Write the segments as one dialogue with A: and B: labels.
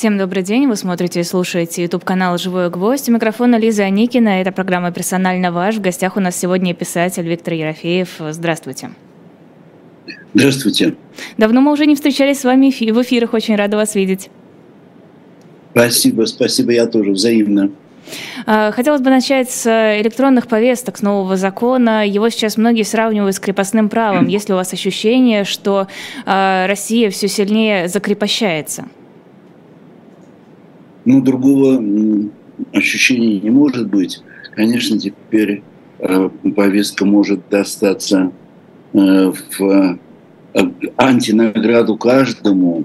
A: Всем добрый день. Вы смотрите и слушаете YouTube-канал «Живой гвоздь». У микрофона Лиза Аникина. Это программа «Персонально ваш». В гостях у нас сегодня писатель Виктор Ерофеев. Здравствуйте.
B: Здравствуйте.
A: Давно мы уже не встречались с вами в эфирах. Очень рада вас видеть.
B: Спасибо, спасибо. Я тоже взаимно.
A: А, хотелось бы начать с электронных повесток, с нового закона. Его сейчас многие сравнивают с крепостным правом. Есть ли у вас ощущение, что а, Россия все сильнее закрепощается?
B: Ну, другого ощущения не может быть. Конечно, теперь э, повестка может достаться э, в э, антинаграду каждому,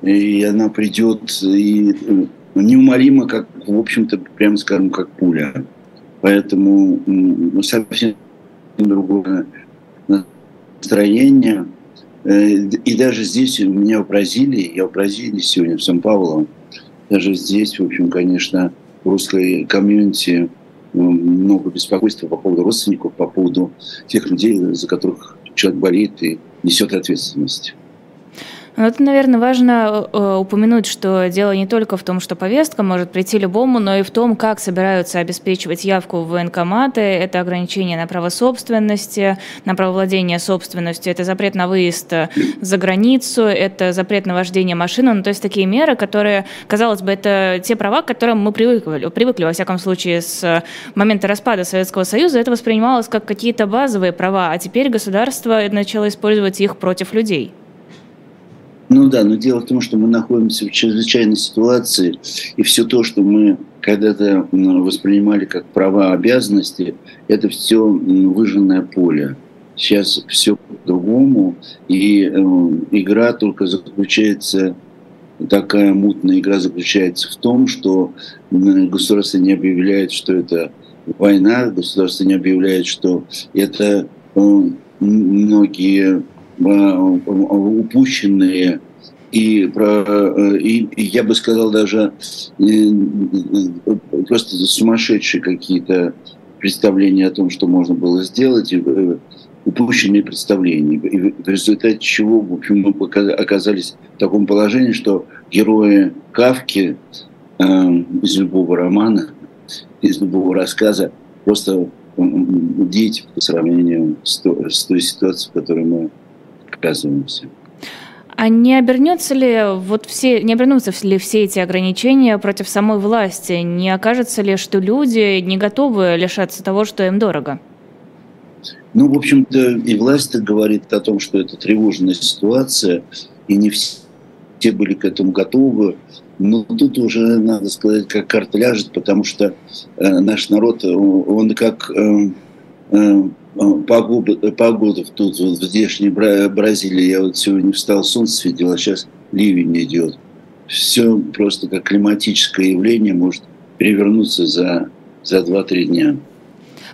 B: и она придет и неумолимо, как, в общем-то, прямо скажем, как пуля. Поэтому совсем другое настроение. И даже здесь у меня в Бразилии, я в Бразилии сегодня, в Сан-Пауло, даже здесь, в общем, конечно, в русской комьюнити ну, много беспокойства по поводу родственников, по поводу тех людей, за которых человек болеет и несет ответственность.
A: Ну, это, наверное, важно э, упомянуть, что дело не только в том, что повестка может прийти любому, но и в том, как собираются обеспечивать явку в военкоматы. Это ограничение на право собственности, на право владения собственностью, это запрет на выезд за границу, это запрет на вождение машины. Ну, то есть такие меры, которые, казалось бы, это те права, к которым мы привыкли, привыкли, во всяком случае, с момента распада Советского Союза. Это воспринималось как какие-то базовые права, а теперь государство начало использовать их против людей.
B: Ну да, но дело в том, что мы находимся в чрезвычайной ситуации, и все то, что мы когда-то воспринимали как права, обязанности, это все выжженное поле. Сейчас все по-другому, и э, игра только заключается, такая мутная игра заключается в том, что государство не объявляет, что это война, государство не объявляет, что это э, многие Э, упущенные и, про, э, и, и я бы сказал даже э, просто сумасшедшие какие-то представления о том, что можно было сделать, и упущенные представления. И в результате чего в общем, мы оказались в таком положении, что герои Кавки э, из любого романа, из любого рассказа просто дети по сравнению с, то, с той ситуацией, в которой мы оказываемся.
A: А не обернется ли вот все, не обернутся ли все эти ограничения против самой власти? Не окажется ли, что люди не готовы лишаться того, что им дорого?
B: Ну, в общем-то, и власть говорит о том, что это тревожная ситуация, и не все были к этому готовы. Но тут уже, надо сказать, как карта ляжет, потому что э, наш народ, он как э, э, погода, погода тут вот в здешней Бразилии. Я вот сегодня встал, солнце видел, а сейчас ливень идет. Все просто как климатическое явление может перевернуться за, за 2-3 дня.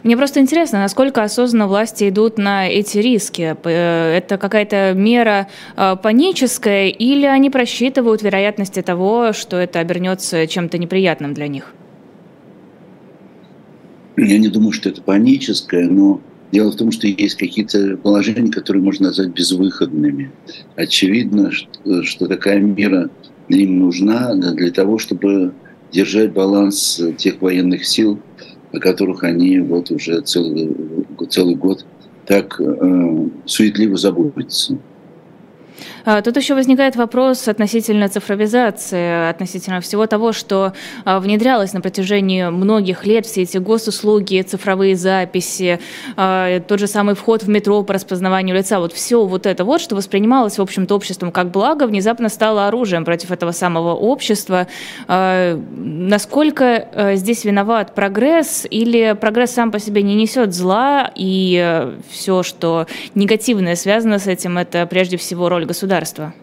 A: Мне просто интересно, насколько осознанно власти идут на эти риски. Э, это какая-то мера э, паническая или они просчитывают вероятности того, что это обернется чем-то неприятным для них?
B: Я не думаю, что это паническое, но Дело в том, что есть какие-то положения, которые можно назвать безвыходными. Очевидно, что, что такая мера им нужна для того, чтобы держать баланс тех военных сил, о которых они вот уже целый, целый год так э, суетливо заботятся.
A: А, тут еще возникает вопрос относительно цифровизации, относительно всего того, что а, внедрялось на протяжении многих лет, все эти госуслуги, цифровые записи, а, тот же самый вход в метро по распознаванию лица, вот все вот это вот, что воспринималось, в общем-то, обществом как благо, внезапно стало оружием против этого самого общества. Насколько здесь виноват прогресс или прогресс сам по себе не несет зла, и все, что негативное связано с этим, это прежде всего роль государства?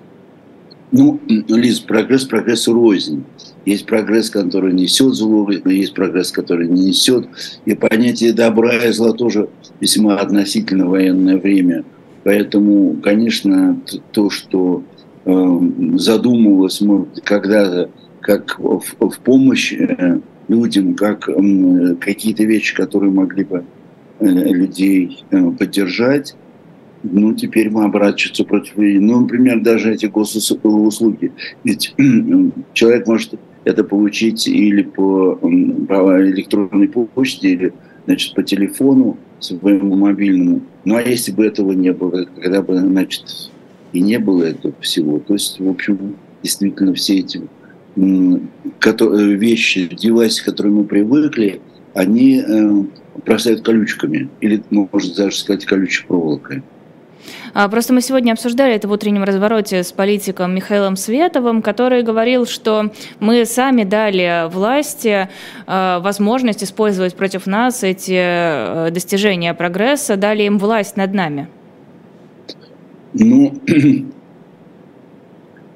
B: Ну, Лиз, прогресс прогресс рознь. Есть прогресс, который несет зло, есть прогресс, который не несет. И понятие добра и зла тоже весьма относительно военное время. Поэтому, конечно, то, что э, задумывалось когда-то как в, в помощь э, людям, как э, какие-то вещи, которые могли бы э, людей э, поддержать, ну, теперь мы оборачиваться против... Ну, например, даже эти госуслуги. Ведь человек может это получить или по, по электронной почте, или значит, по телефону своему мобильному. Ну, а если бы этого не было, когда бы, значит, и не было этого всего, то есть, в общем, действительно все эти вещи, девайсы, к которым мы привыкли, они э, бросают колючками, или, можно даже сказать, колючей проволокой.
A: А, просто мы сегодня обсуждали это в утреннем развороте с политиком Михаилом Световым, который говорил, что мы сами дали власти а, возможность использовать против нас эти э, достижения прогресса, дали им власть над нами.
B: Ну,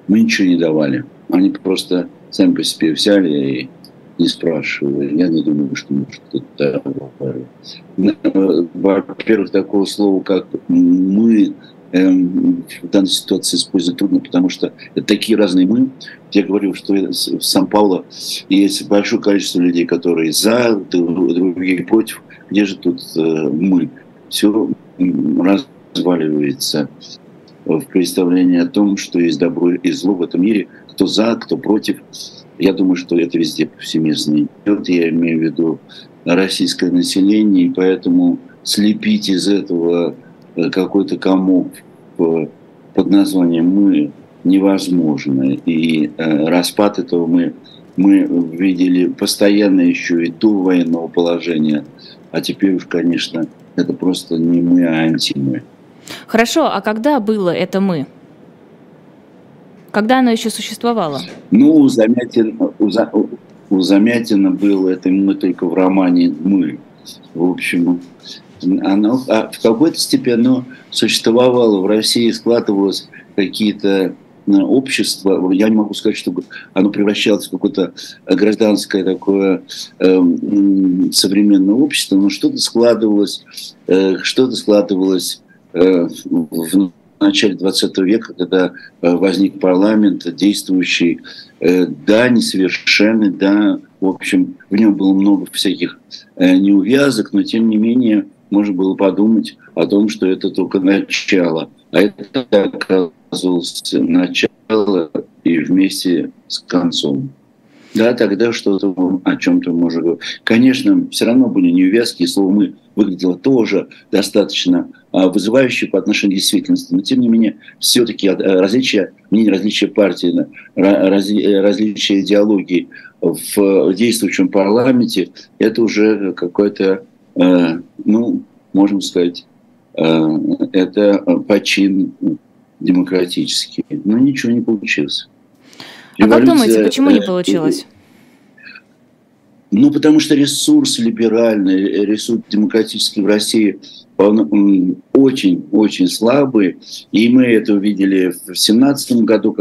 B: мы ничего не давали. Они просто сами по себе взяли и не спрашивая. Я не думаю, что может это Во-первых, такого слова, как «мы», эм, в данной ситуации использовать трудно, потому что это такие разные мы. Я говорил, что в Сан-Пауло есть большое количество людей, которые за, другие против. Где же тут э, мы? Все разваливается в представлении о том, что есть добро и зло в этом мире, кто за, кто против. Я думаю, что это везде повсеместно идет. Я имею в виду российское население, и поэтому слепить из этого э, какой-то комок под названием «мы» невозможно. И э, распад этого мы, мы видели постоянно еще и до военного положения. А теперь уж, конечно, это просто не мы, а антимы.
A: Хорошо, а когда было это «мы»? Когда оно еще существовало?
B: Ну, у Замятина, у, у Замятина было это мы только в романе «Мы». В общем, оно, а в какой-то степени оно существовало в России, складывалось какие-то э, общества. Я не могу сказать, что оно превращалось в какое-то гражданское такое э, современное общество, но что-то складывалось, э, что-то складывалось э, в в начале 20 века, когда э, возник парламент действующий, э, да, несовершенный, да, в общем, в нем было много всяких э, неувязок, но тем не менее можно было подумать о том, что это только начало. А это оказалось начало и вместе с концом. Да, тогда что-то о чем-то можно говорить. Конечно, все равно были неувязки, и «мы» выглядело тоже достаточно а, вызывающе по отношению к действительности. Но, тем не менее, все-таки а, различия мнений, различия партий, различия идеологии в действующем парламенте – это уже какой-то, а, ну, можем сказать, это почин демократический. Но ничего не получилось.
A: А как думаете, почему не получилось?
B: Ну, потому что ресурс либеральный, ресурс демократический в России очень-очень слабый. И мы это увидели в семнадцатом году,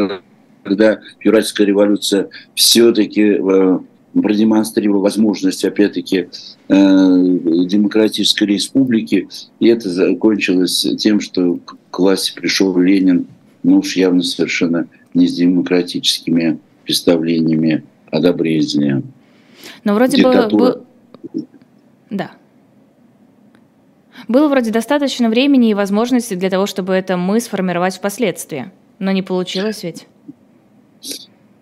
B: когда февральская революция все-таки э, продемонстрировала возможность, опять-таки, э, демократической республики. И это закончилось тем, что к власти пришел Ленин, ну уж явно совершенно не с демократическими представлениями одобрения.
A: Но вроде Диктатура. бы... Был... Да. Было вроде достаточно времени и возможностей для того, чтобы это мы сформировать впоследствии. Но не получилось ведь.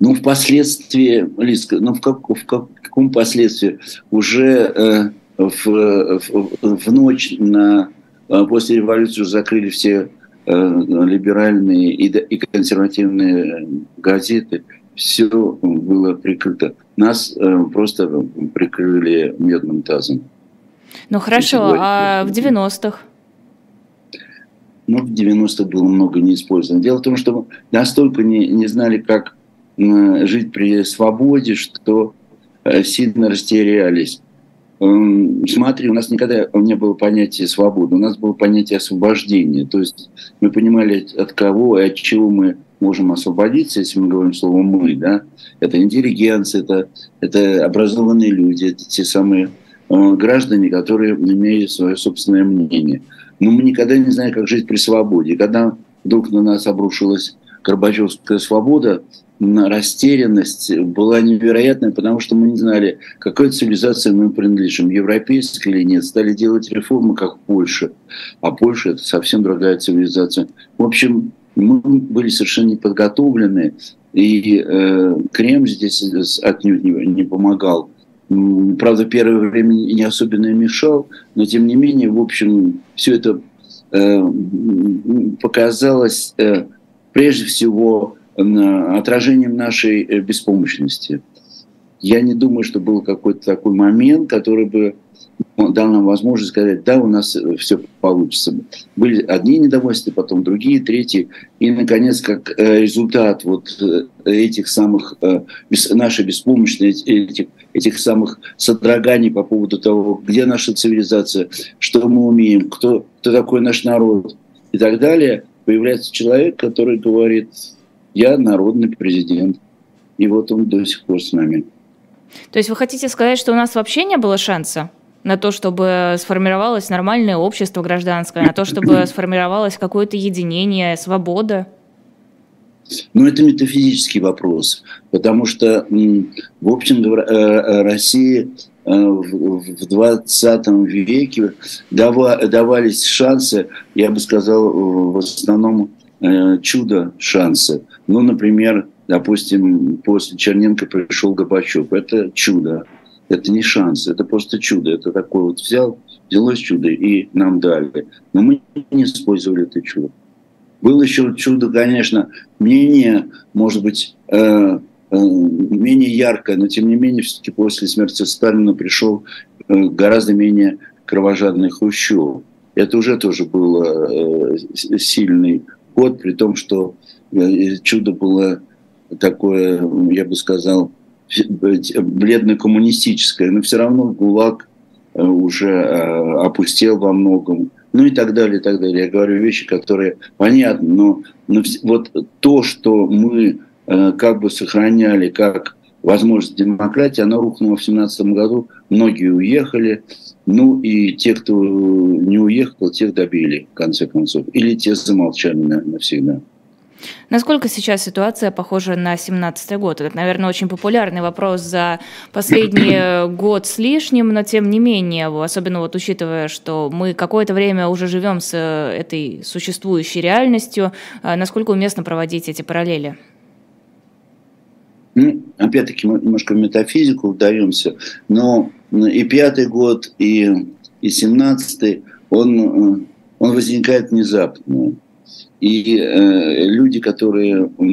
B: Ну, впоследствии, Лизка, ну в, как, в, как, в каком последствии? Уже э, в, в, в ночь на, э, после революции закрыли все либеральные и, консервативные газеты. Все было прикрыто. Нас э, просто прикрыли медным тазом.
A: Ну хорошо, а в 90-х?
B: Ну, в 90-х было много неиспользовано. Дело в том, что мы настолько не, не знали, как э, жить при свободе, что э, сильно растерялись. Эм, смотри, у нас никогда не было понятия свободы, у нас было понятие освобождения. То есть мы понимали, от кого и от чего мы можем освободиться, если мы говорим слово «мы». Да? Это интеллигенция, это, это образованные люди, это те самые э, граждане, которые имеют свое собственное мнение. Но мы никогда не знаем, как жить при свободе. Когда вдруг на нас обрушилась Горбачевская свобода, растерянность была невероятная, потому что мы не знали, какой цивилизации мы принадлежим, европейской или нет. Стали делать реформы, как Польша. А Польша – это совсем другая цивилизация. В общем, мы были совершенно не подготовлены, и э, Кремль здесь отнюдь не, не помогал. Правда, первое время не особенно мешал, но тем не менее, в общем, все это э, показалось э, прежде всего отражением нашей э, беспомощности. Я не думаю, что был какой-то такой момент, который бы дал нам возможность сказать, да, у нас э, все получится. Были одни недовольства, потом другие, третьи. И, наконец, как э, результат вот этих самых, нашей беспомощности, этих, этих самых содроганий по поводу того, где наша цивилизация, что мы умеем, кто, кто такой наш народ и так далее, появляется человек, который говорит, я народный президент. И вот он до сих пор с нами.
A: То есть вы хотите сказать, что у нас вообще не было шанса на то, чтобы сформировалось нормальное общество гражданское, на то, чтобы сформировалось какое-то единение, свобода?
B: Ну, это метафизический вопрос, потому что, в общем, э, э, Россия в 20 веке давались шансы, я бы сказал, в основном чудо-шансы. Ну, например, допустим, после Черненко пришел Горбачев. Это чудо. Это не шанс, это просто чудо. Это такое вот взял, взялось чудо и нам дали. Но мы не использовали это чудо. Было еще чудо, конечно, менее, может быть, э, э, менее яркое, но тем не менее, все-таки после смерти Сталина пришел э, гораздо менее кровожадный Хрущев. Это уже тоже был э, сильный ход, при том, что Э, чудо было такое, я бы сказал, бледно-коммунистическое, но все равно ГУЛАГ э, уже э, опустел во многом, ну и так далее, и так далее. Я говорю вещи, которые понятны, но, но вот то, что мы как бы сохраняли как возможность демократии, она рухнула в 2017 году, многие уехали, ну и те, кто не уехал, тех добили, в конце концов, или те замолчали навсегда.
A: Насколько сейчас ситуация похожа на 17 год? Это, наверное, очень популярный вопрос за последний год с лишним, но тем не менее, особенно вот учитывая, что мы какое-то время уже живем с э, этой существующей реальностью, э, насколько уместно проводить эти параллели?
B: Ну, опять-таки, мы немножко в метафизику вдаемся, но и пятый год, и, и семнадцатый, он, э, он возникает внезапно. И э, люди, которые э,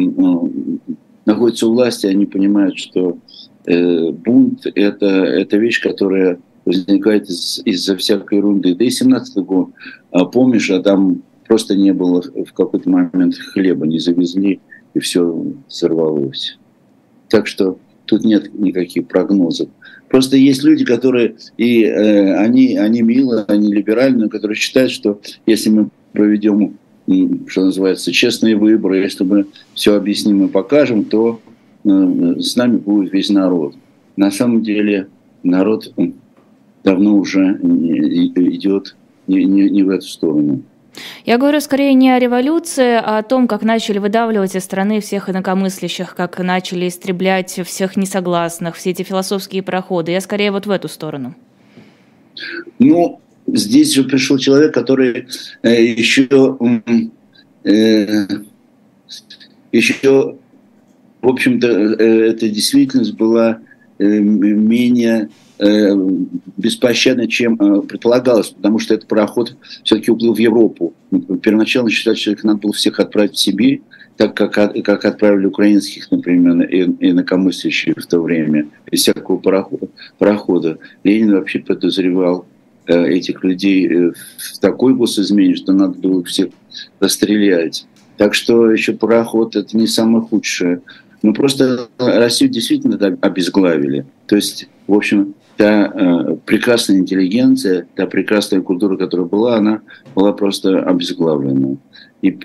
B: находятся у власти, они понимают, что э, бунт это, это вещь, которая возникает из, из-за всякой ерунды. Да и 17 год, а, помнишь, а там просто не было в какой-то момент хлеба, не завезли, и все сорвалось. Так что тут нет никаких прогнозов. Просто есть люди, которые, и э, они, они милые, они либеральные, которые считают, что если мы проведем что называется, честные выборы, если мы все объясним и покажем, то э, с нами будет весь народ. На самом деле народ давно уже идет не, не, не в эту сторону.
A: Я говорю скорее не о революции, а о том, как начали выдавливать из страны всех инакомыслящих, как начали истреблять всех несогласных, все эти философские проходы. Я скорее вот в эту сторону.
B: Ну, здесь же пришел человек, который э, еще, э, еще, в общем-то, э, эта действительность была менее беспощадна, чем предполагалось, потому что этот пароход все-таки уплыл в Европу. Первоначально считали, что надо было всех отправить в Сибирь, так как, как отправили украинских, например, инакомыслящих в то время, из всякого парохода. Ленин вообще подозревал Э, этих людей э, в такой госизмене, что надо было всех расстрелять. Так что еще пароход – это не самое худшее. Но просто Россию действительно обезглавили. То есть, в общем, та э, прекрасная интеллигенция, та прекрасная культура, которая была, она была просто обезглавлена. И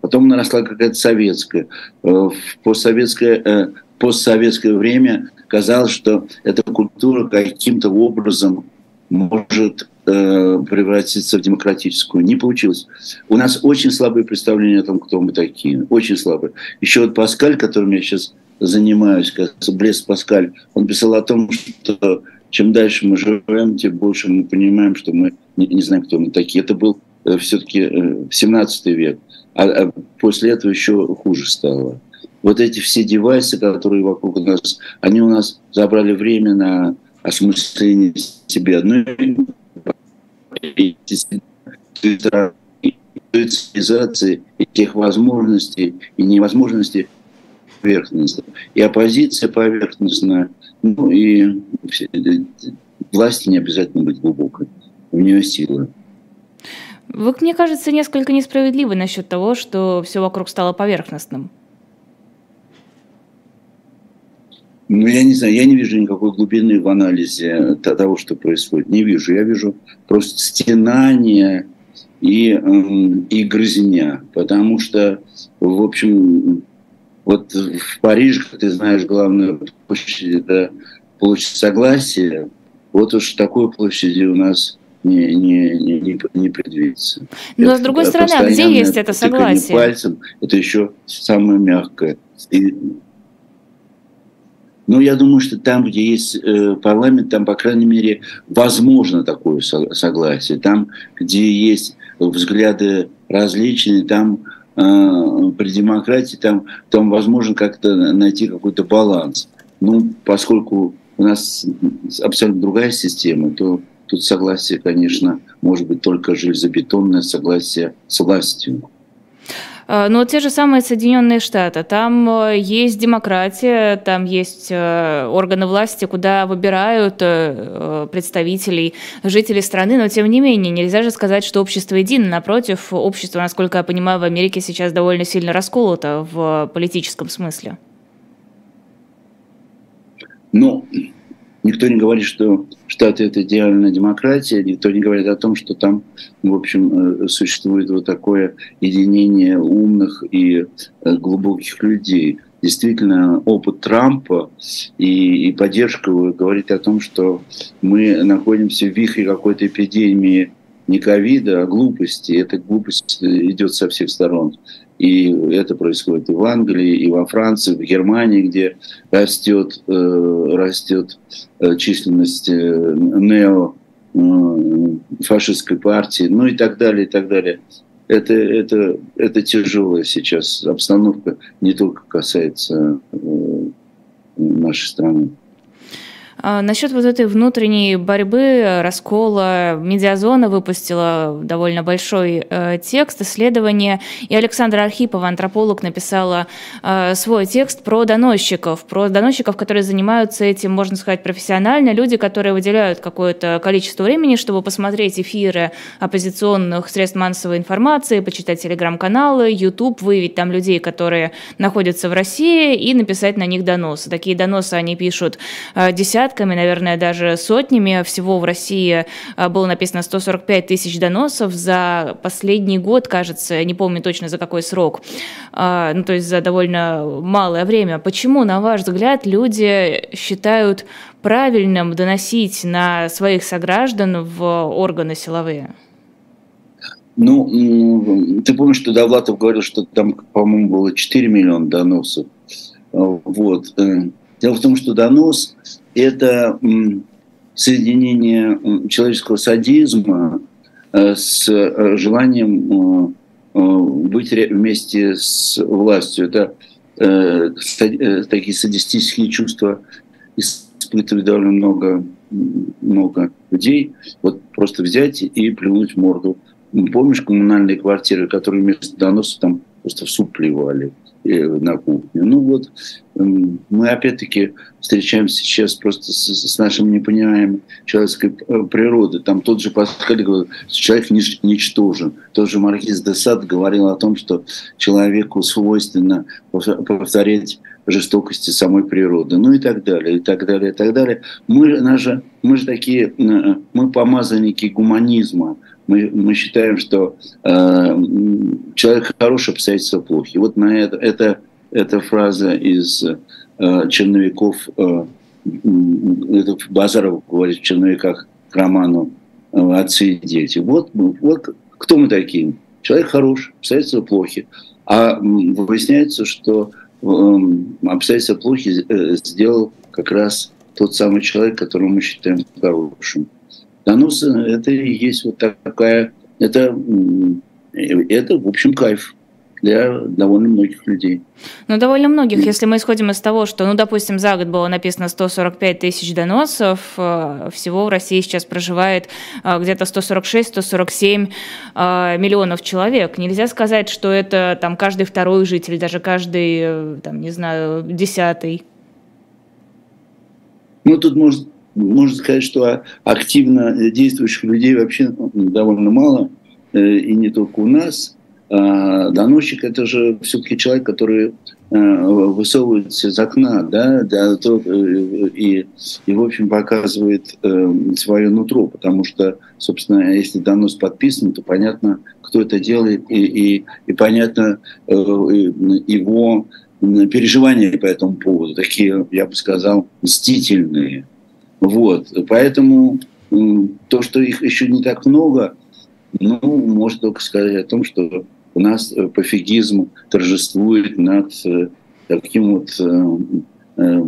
B: потом наросла какая-то советская. Э, в постсоветское, э, постсоветское время казалось, что эта культура каким-то образом может э, превратиться в демократическую. Не получилось. У нас очень слабые представления о том, кто мы такие. Очень слабые. Еще вот Паскаль, которым я сейчас занимаюсь, как Блес Паскаль, он писал о том, что чем дальше мы живем, тем больше мы понимаем, что мы не, не знаем, кто мы такие. Это был э, все-таки э, 17 век. А, а после этого еще хуже стало. Вот эти все девайсы, которые вокруг нас, они у нас забрали время на осмысление себя. Ну и цивилизации и тех возможностей и невозможностей поверхностно. И оппозиция поверхностная, ну и власти не обязательно быть глубокой. У нее сила.
A: Вы, мне кажется, несколько несправедливы насчет того, что все вокруг стало поверхностным.
B: Ну, я не знаю, я не вижу никакой глубины в анализе того, что происходит. Не вижу. Я вижу просто стенание и, эм, и грызня. Потому что, в общем, вот в Париже, как ты знаешь, главная площадь – это площадь Согласия. Вот уж такой площади у нас не, не, не, не, не предвидится.
A: Но это, с другой стороны, а где есть это согласие?
B: пальцем – это еще самое мягкое. И, ну, я думаю, что там, где есть э, парламент, там, по крайней мере, возможно такое согласие. Там, где есть взгляды различные, там при демократии, там, там возможно как-то найти какой-то баланс. Ну, поскольку у нас абсолютно другая система, то тут согласие, конечно, может быть только железобетонное согласие с властью.
A: А, но те же самые Соединенные Штаты, там э, есть демократия, там есть э, органы власти, куда выбирают э, представителей жителей страны, но тем не менее нельзя же сказать, что общество едино. Напротив, общество, насколько я понимаю, в Америке сейчас довольно сильно расколото в политическом смысле.
B: Ну, Никто не говорит, что Штаты – это идеальная демократия, никто не говорит о том, что там, в общем, э, существует вот такое единение умных и э, глубоких людей. Действительно, опыт Трампа и, и поддержка говорит о том, что мы находимся в вихре какой-то эпидемии не ковида, а глупости. Эта глупость идет со всех сторон. И это происходит и в Англии, и во Франции, в Германии, где растет, э, растет э, численность э, нео фашистской партии, ну и так далее, и так далее. Это, это, это тяжелая сейчас обстановка, не только касается нашей страны.
A: А, насчет вот этой внутренней борьбы, раскола, Медиазона выпустила довольно большой э, текст, исследование, и Александра Архипова, антрополог, написала э, свой текст про доносчиков, про доносчиков, которые занимаются этим, можно сказать, профессионально, люди, которые выделяют какое-то количество времени, чтобы посмотреть эфиры оппозиционных средств массовой информации, почитать телеграм-каналы, YouTube, выявить там людей, которые находятся в России, и написать на них доносы. Такие доносы они пишут э, десятки десятками, наверное, даже сотнями. Всего в России а, было написано 145 тысяч доносов за последний год, кажется, не помню точно за какой срок, а, ну то есть за довольно малое время. Почему, на ваш взгляд, люди считают правильным доносить на своих сограждан в органы силовые?
B: Ну, ты помнишь, что Довлатов говорил, что там, по-моему, было 4 миллиона доносов. Вот. Э, дело в том, что донос это соединение человеческого садизма э, с э, желанием э, быть вместе с властью. Это такие садистические чувства испытывает довольно много, много людей. Вот просто взять и плюнуть в морду. Помнишь коммунальные квартиры, которые вместо доноса там просто в суп плевали? на кухню. Ну вот мы опять-таки встречаемся сейчас просто с, с нашим непониманием человеческой э, природы. Там тот же Паскаль говорил, что человек ничтожен. Тот же Маркиз де Сад говорил о том, что человеку свойственно повторять жестокости самой природы, ну и так далее, и так далее, и так далее. Мы, наши, мы же такие, э, мы помазанники гуманизма, мы, мы считаем, что э, человек хороший, обстоятельства плохи. Вот на это, это, эта фраза из э, черновиков, э, это Базаров говорит в черновиках к роману отцы и дети. Вот, вот кто мы такие? Человек хороший, обстоятельства плохи. А выясняется, что эм, обстоятельства плохи э, сделал как раз тот самый человек, которого мы считаем хорошим. Доносы – это и есть вот такая, это, это в общем, кайф для довольно многих людей.
A: Ну, довольно многих, если мы исходим из того, что, ну, допустим, за год было написано 145 тысяч доносов, э, всего в России сейчас проживает э, где-то 146-147 э, миллионов человек. Нельзя сказать, что это там каждый второй житель, даже каждый, там, не знаю, десятый.
B: Ну, тут можно, можно сказать, что активно действующих людей вообще довольно мало, и не только у нас – доносчик – это же все-таки человек, который а, высовывается из окна, да, да э, и, и, в общем, показывает э, свое нутро, потому что, собственно, если донос подписан, то понятно, кто это делает, и, и, и понятно э, его переживания по этому поводу, такие, я бы сказал, мстительные. Вот, поэтому то, что их еще не так много, ну, может только сказать о том, что у нас э, пофигизм торжествует над э, таким вот э,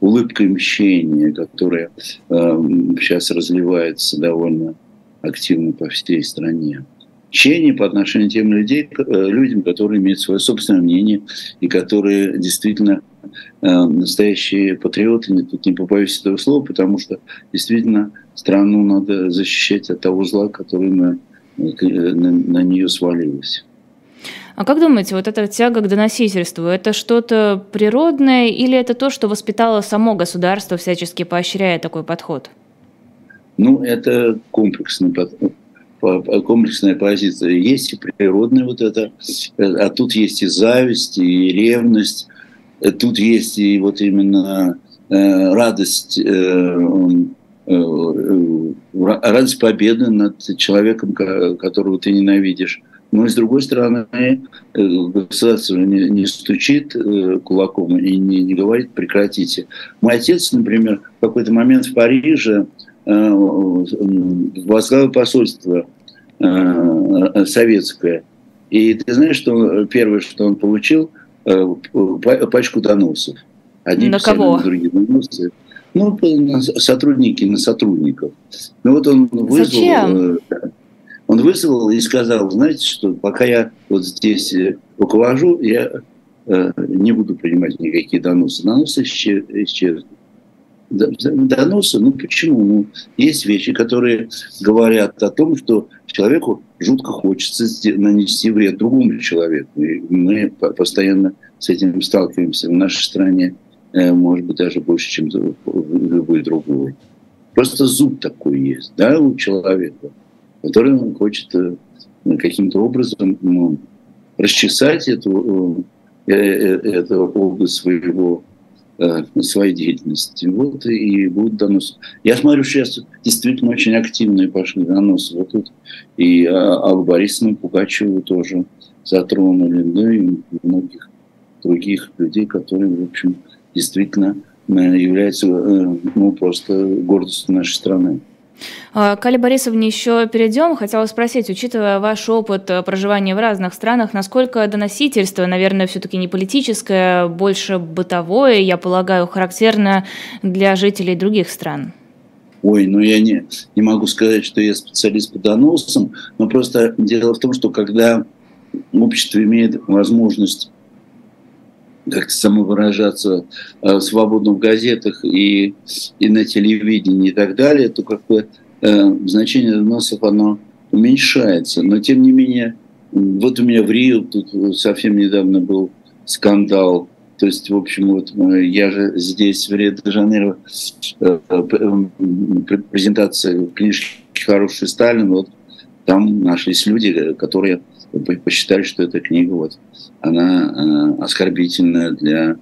B: улыбкой мщения, которая сейчас разливается довольно активно по всей стране. Мщение по отношению к тем людей, людям, которые имеют свое собственное мнение и которые действительно настоящие патриоты, не, тут не побоюсь этого слова, потому что действительно страну надо защищать от того зла, который мы на, на нее свалилось.
A: А как думаете, вот эта тяга к доносительству, это что-то природное или это то, что воспитало само государство, всячески поощряя такой подход?
B: Ну, это комплексный подход комплексная позиция. Есть и природная вот это, а тут есть и зависть, и ревность, тут есть и вот именно э, радость э, Э, э, радость победы над человеком, которого ты ненавидишь. Но, с другой стороны, э, государство не, не стучит кулаком и не, не говорит «прекратите». Мой отец, например, в какой-то момент в Париже возглавил посольство советское. И ты знаешь, что первое, что он получил, пачку доносов.
A: Одни На кого?
B: Другие доносы. Ну, сотрудники на сотрудников. Ну вот он вызвал... Зачем? Э, он вызвал и сказал, знаете что, пока я вот здесь э, руковожу, я э, не буду принимать никакие доносы. Доносы исчезнут. Доносы, ну почему? Ну, есть вещи, которые говорят о том, что человеку жутко хочется нанести вред другому человеку. И мы постоянно с этим сталкиваемся в нашей стране. Э, может быть, даже больше, чем любой другой. Просто зуб такой есть, да, у человека, который он хочет э, каким-то образом ну, расчесать эту, э, эту область своего своей деятельности. Вот и будут доносы. Я смотрю, сейчас действительно очень активные пошли доносы. Вот тут и Аллу Борисовну Пугачеву тоже затронули, да, и многих других людей, которые, в общем, действительно э, является э, ну, просто гордостью нашей страны.
A: А, к Али Борисовне еще перейдем. Хотела спросить, учитывая ваш опыт э, проживания в разных странах, насколько доносительство, наверное, все-таки не политическое, больше бытовое, я полагаю, характерно для жителей других стран?
B: Ой, ну я не, не могу сказать, что я специалист по доносам, но просто дело в том, что когда общество имеет возможность как-то самовыражаться э, свободно в газетах и, и на телевидении и так далее, то как бы э, значение доносов оно уменьшается. Но тем не менее, вот у меня в Рио тут совсем недавно был скандал. То есть, в общем, вот э, я же здесь, в Рио-де-Жанейро, э, э, презентация книжки «Хороший Сталин», вот там нашлись люди, которые посчитали, что эта книга вот, она э, оскорбительная для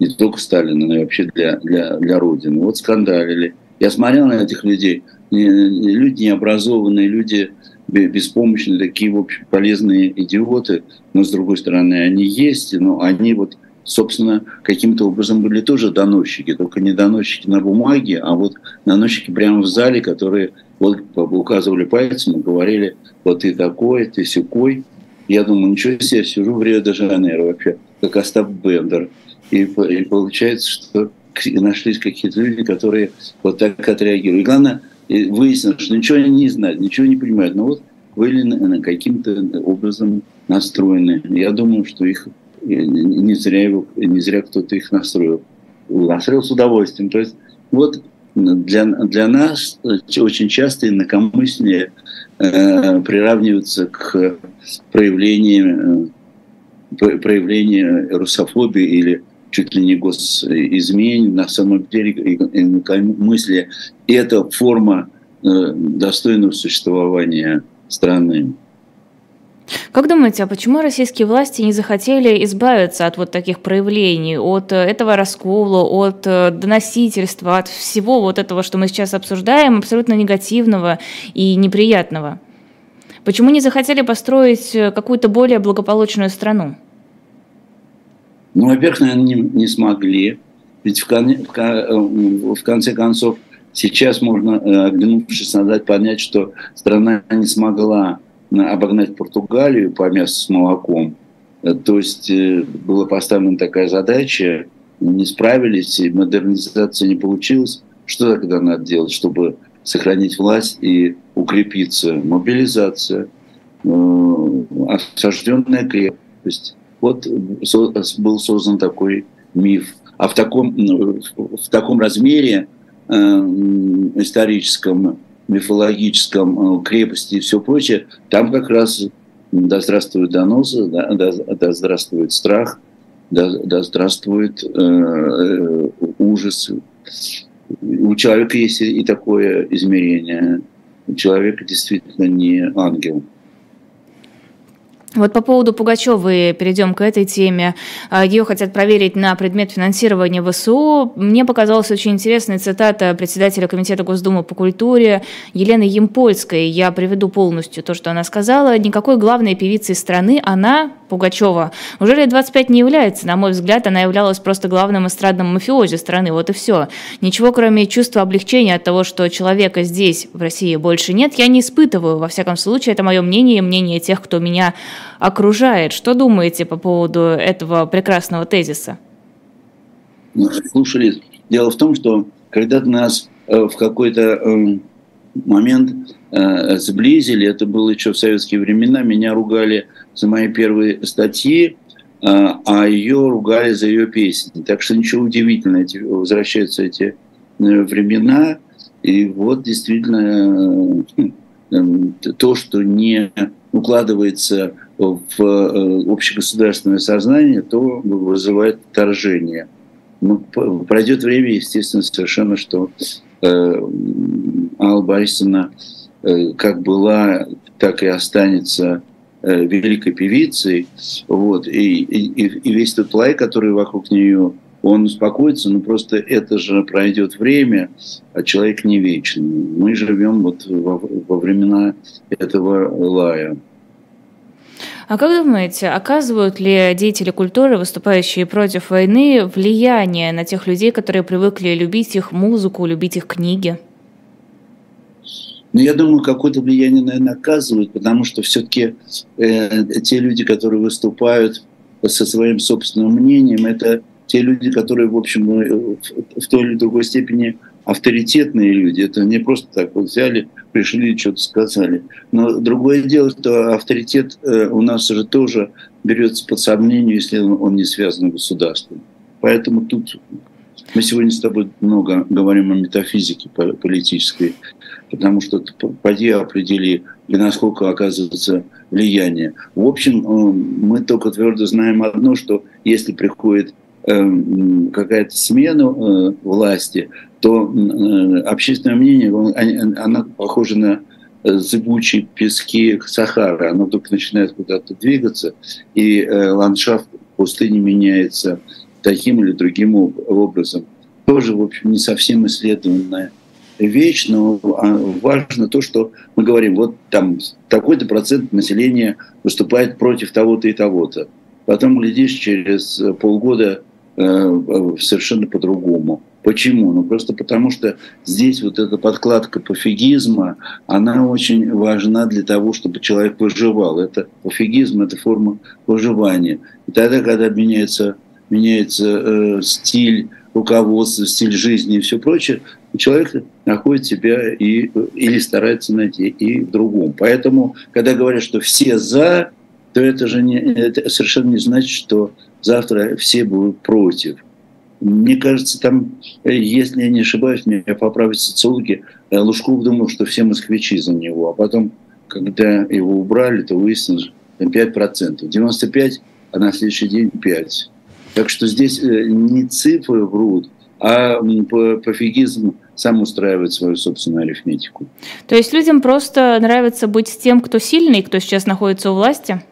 B: не только Сталина, но и вообще для, для, для Родины. Вот скандалили. Я смотрел на этих людей. Люди необразованные, люди беспомощные, такие, в общем, полезные идиоты. Но, с другой стороны, они есть, но они вот собственно, каким-то образом были тоже доносчики, только не доносчики на бумаге, а вот доносчики прямо в зале, которые вот указывали пальцем и говорили, вот ты такой, ты секой. Я думаю, ничего себе, сижу в Рио-де-Жанейро вообще, как Остап Бендер. И, и получается, что нашлись какие-то люди, которые вот так отреагировали. И главное, выяснилось, что ничего они не знают, ничего не понимают. Но вот были каким-то образом настроены. Я думаю, что их не зря, не зря кто-то их настроил. Настроил с удовольствием. То есть вот для, для нас очень часто инакомыслие приравниваются к проявлению, э, проявлению русофобии или чуть ли не госизмене, на самом деле мысли – это форма э, достойного существования страны.
A: Как думаете, а почему российские власти не захотели избавиться от вот таких проявлений, от э, этого раскола, от э, доносительства, от всего вот этого, что мы сейчас обсуждаем, абсолютно негативного и неприятного? Почему не захотели построить какую-то более благополучную страну?
B: Ну, во-первых, наверное, не, не смогли. Ведь в, кон, в, в конце концов сейчас можно, э, оглянувшись назад, понять, что страна не смогла обогнать Португалию по мясу с молоком. Э, то есть э, была поставлена такая задача, не справились, и модернизация не получилась. Что тогда надо делать, чтобы сохранить власть и укрепиться? Мобилизация, осажденная крепость вот был создан такой миф. А в таком, в таком размере э, историческом, мифологическом, э, крепости и все прочее, там как раз да здравствует доносы, да, да, да здравствует страх, да, да здравствует э, э ужас. У человека есть и такое измерение. Человек действительно не ангел.
A: Вот по поводу Пугачевой перейдем к этой теме. А, Ее хотят проверить на предмет финансирования ВСУ. Мне показалась очень интересная цитата председателя Комитета Госдумы по культуре Елены Емпольской. Я приведу полностью то, что она сказала. Никакой главной певицей страны она, Пугачева, уже лет 25 не является. На мой взгляд, она являлась просто главным эстрадным мафиози страны. Вот и все. Ничего, кроме чувства облегчения от того, что человека здесь, в России, больше нет, я не испытываю. Во всяком случае, это мое мнение и мнение тех, кто меня окружает. Что думаете по поводу этого прекрасного тезиса?
B: Ну, слушали. Дело в том, что когда нас э, в какой-то э, момент э, сблизили, это было еще в советские времена, меня ругали за мои первые статьи, а ее ругали за ее песни. Так что ничего удивительного, возвращаются эти времена, и вот действительно то, что не укладывается в э, общегосударственное сознание, то вызывает отторжение. Ну, пройдет время, естественно, совершенно, что э, Алла Борисовна э, как была, так и останется великой певицей. Вот, и, и, и весь тот лай, который вокруг нее, он успокоится, но просто это же пройдет время, а человек не вечный. Мы живем вот во, во времена этого лая.
A: А как думаете, оказывают ли деятели культуры, выступающие против войны, влияние на тех людей, которые привыкли любить их музыку, любить их книги?
B: Ну, я думаю, какое-то влияние, наверное, оказывают, потому что все-таки э, те люди, которые выступают со своим собственным мнением, это те люди, которые, в общем, э, в той или другой степени авторитетные люди. Это не просто так вот взяли, пришли, что-то сказали. Но другое дело, что авторитет э, у нас же тоже берется под сомнение, если он не связан с государством. Поэтому тут мы сегодня с тобой много говорим о метафизике политической, потому что поди определи, и насколько оказывается влияние. В общем, э, мы только твердо знаем одно, что если приходит какая-то смена э, власти, то э, общественное мнение, оно похоже на зыбучие пески Сахары. Оно только начинает куда-то двигаться, и э, ландшафт пустыни меняется таким или другим образом. Тоже, в общем, не совсем исследованная вещь, но а, важно то, что мы говорим, вот там такой-то процент населения выступает против того-то и того-то. Потом, глядишь, через полгода совершенно по-другому. Почему? Ну просто потому что здесь вот эта подкладка пофигизма, она очень важна для того, чтобы человек выживал. Это пофигизм, это форма выживания. И тогда, когда меняется, меняется э, стиль руководства, стиль жизни и все прочее, человек находит себя и, или старается найти и в другом. Поэтому, когда говорят, что все за, то это же не, это совершенно не значит, что завтра все будут против. Мне кажется, там, э, если я не ошибаюсь, меня поправят социологи, э, Лужков думал, что все москвичи за него. А потом, когда его убрали, то выяснилось, что 5%. 95%, а на следующий день 5%. Так что здесь э, не цифры врут, а пофигизм сам устраивает свою собственную арифметику.
A: То есть людям просто нравится быть с тем, кто сильный, кто сейчас находится у власти?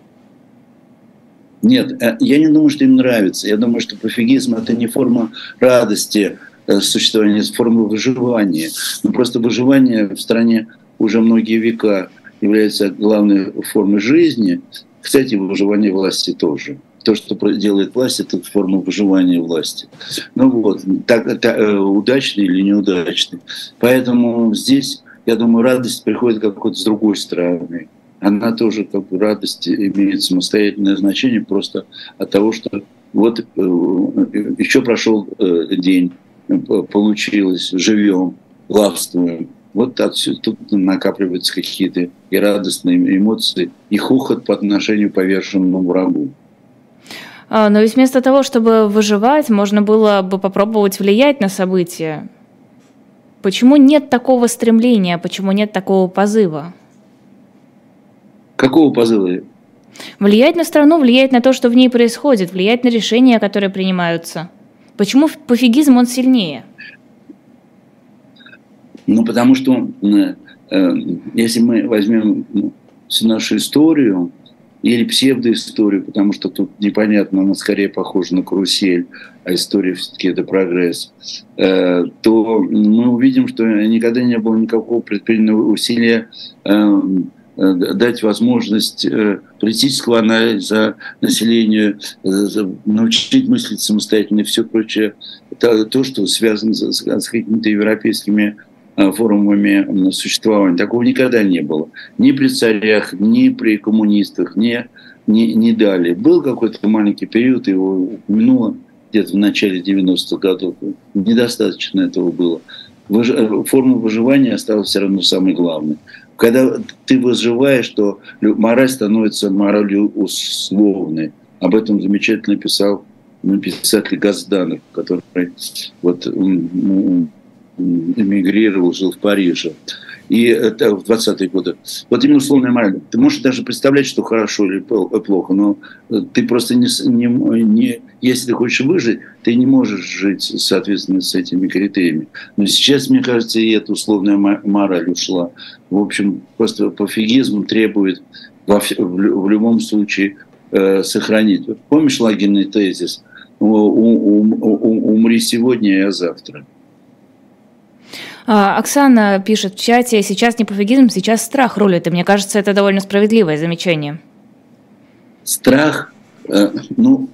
B: Нет, э, я не думаю, что им нравится. Я думаю, что пофигизм – это не форма радости э, существования, это форма выживания. Но ну, просто выживание в стране уже многие века является главной формой жизни. Кстати, выживание власти тоже. То, что делает власть, это форма выживания власти. Ну вот, так, так э, удачный или неудачный. Поэтому здесь, я думаю, радость приходит как-то с другой стороны она тоже как бы радость имеет самостоятельное значение просто от того, что вот э, еще прошел э, день, получилось, живем, властвуем. Вот отсюда, тут накапливаются какие-то и радостные эмоции, и хохот по отношению к поверженному врагу.
A: А, но ведь вместо того, чтобы выживать, можно было бы попробовать влиять на события. Почему нет такого стремления, почему нет такого позыва?
B: Какого позыва?
A: Влиять на страну, влиять на то, что в ней происходит, влиять на решения, которые принимаются. Почему пофигизм он сильнее?
B: Ну, потому что э, если мы возьмем ну, всю нашу историю или псевдоисторию, потому что тут непонятно, она скорее похожа на карусель, а история все-таки это прогресс, э, то мы увидим, что никогда не было никакого предпринятого усилия Э, дать возможность э, политического анализа населению, э, научить мыслить самостоятельно и все прочее. Это то, что связано с, с какими-то европейскими формами существования. Такого никогда не было. Ни при царях, ни при коммунистах, ни, ни, ни далее. Был какой-то маленький период, его упомянуло где-то в начале 90-х годов. Недостаточно этого было. Форма выживания осталась все равно самой главной когда ты выживаешь, то мораль становится моралью условной. Об этом замечательно писал ну, писатель Газданов, который вот, эмигрировал, жил в Париже и это в 20-е годы. Вот именно условная мораль. Ты можешь даже представлять, что хорошо или плохо, но ты просто не, не, не если ты хочешь выжить, ты не можешь жить, соответственно, с этими критериями. Но сейчас, мне кажется, и эта условная мораль ушла. В общем, просто пофигизм требует во, в, в любом случае э, сохранить. Помнишь лагерный тезис? Умри сегодня, а завтра.
A: А, Оксана пишет в чате, сейчас не пофигизм, сейчас страх рулит. И мне кажется, это довольно справедливое замечание.
B: Страх, э, ну,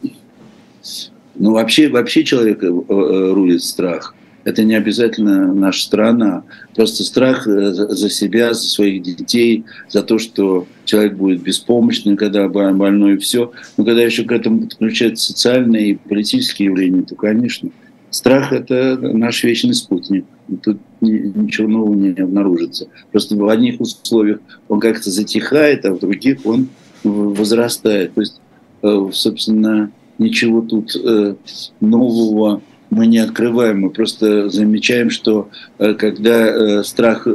B: ну вообще, вообще человека э, э, рулит страх. Это не обязательно наша страна. Просто страх за себя, за своих детей, за то, что человек будет беспомощным, когда больной и все. Но когда еще к этому подключаются социальные и политические явления, то, конечно, страх – это наш вечный спутник тут ничего нового не обнаружится. Просто в одних условиях он как-то затихает, а в других он возрастает. То есть, э, собственно, ничего тут э, нового мы не открываем, мы просто замечаем, что э, когда страх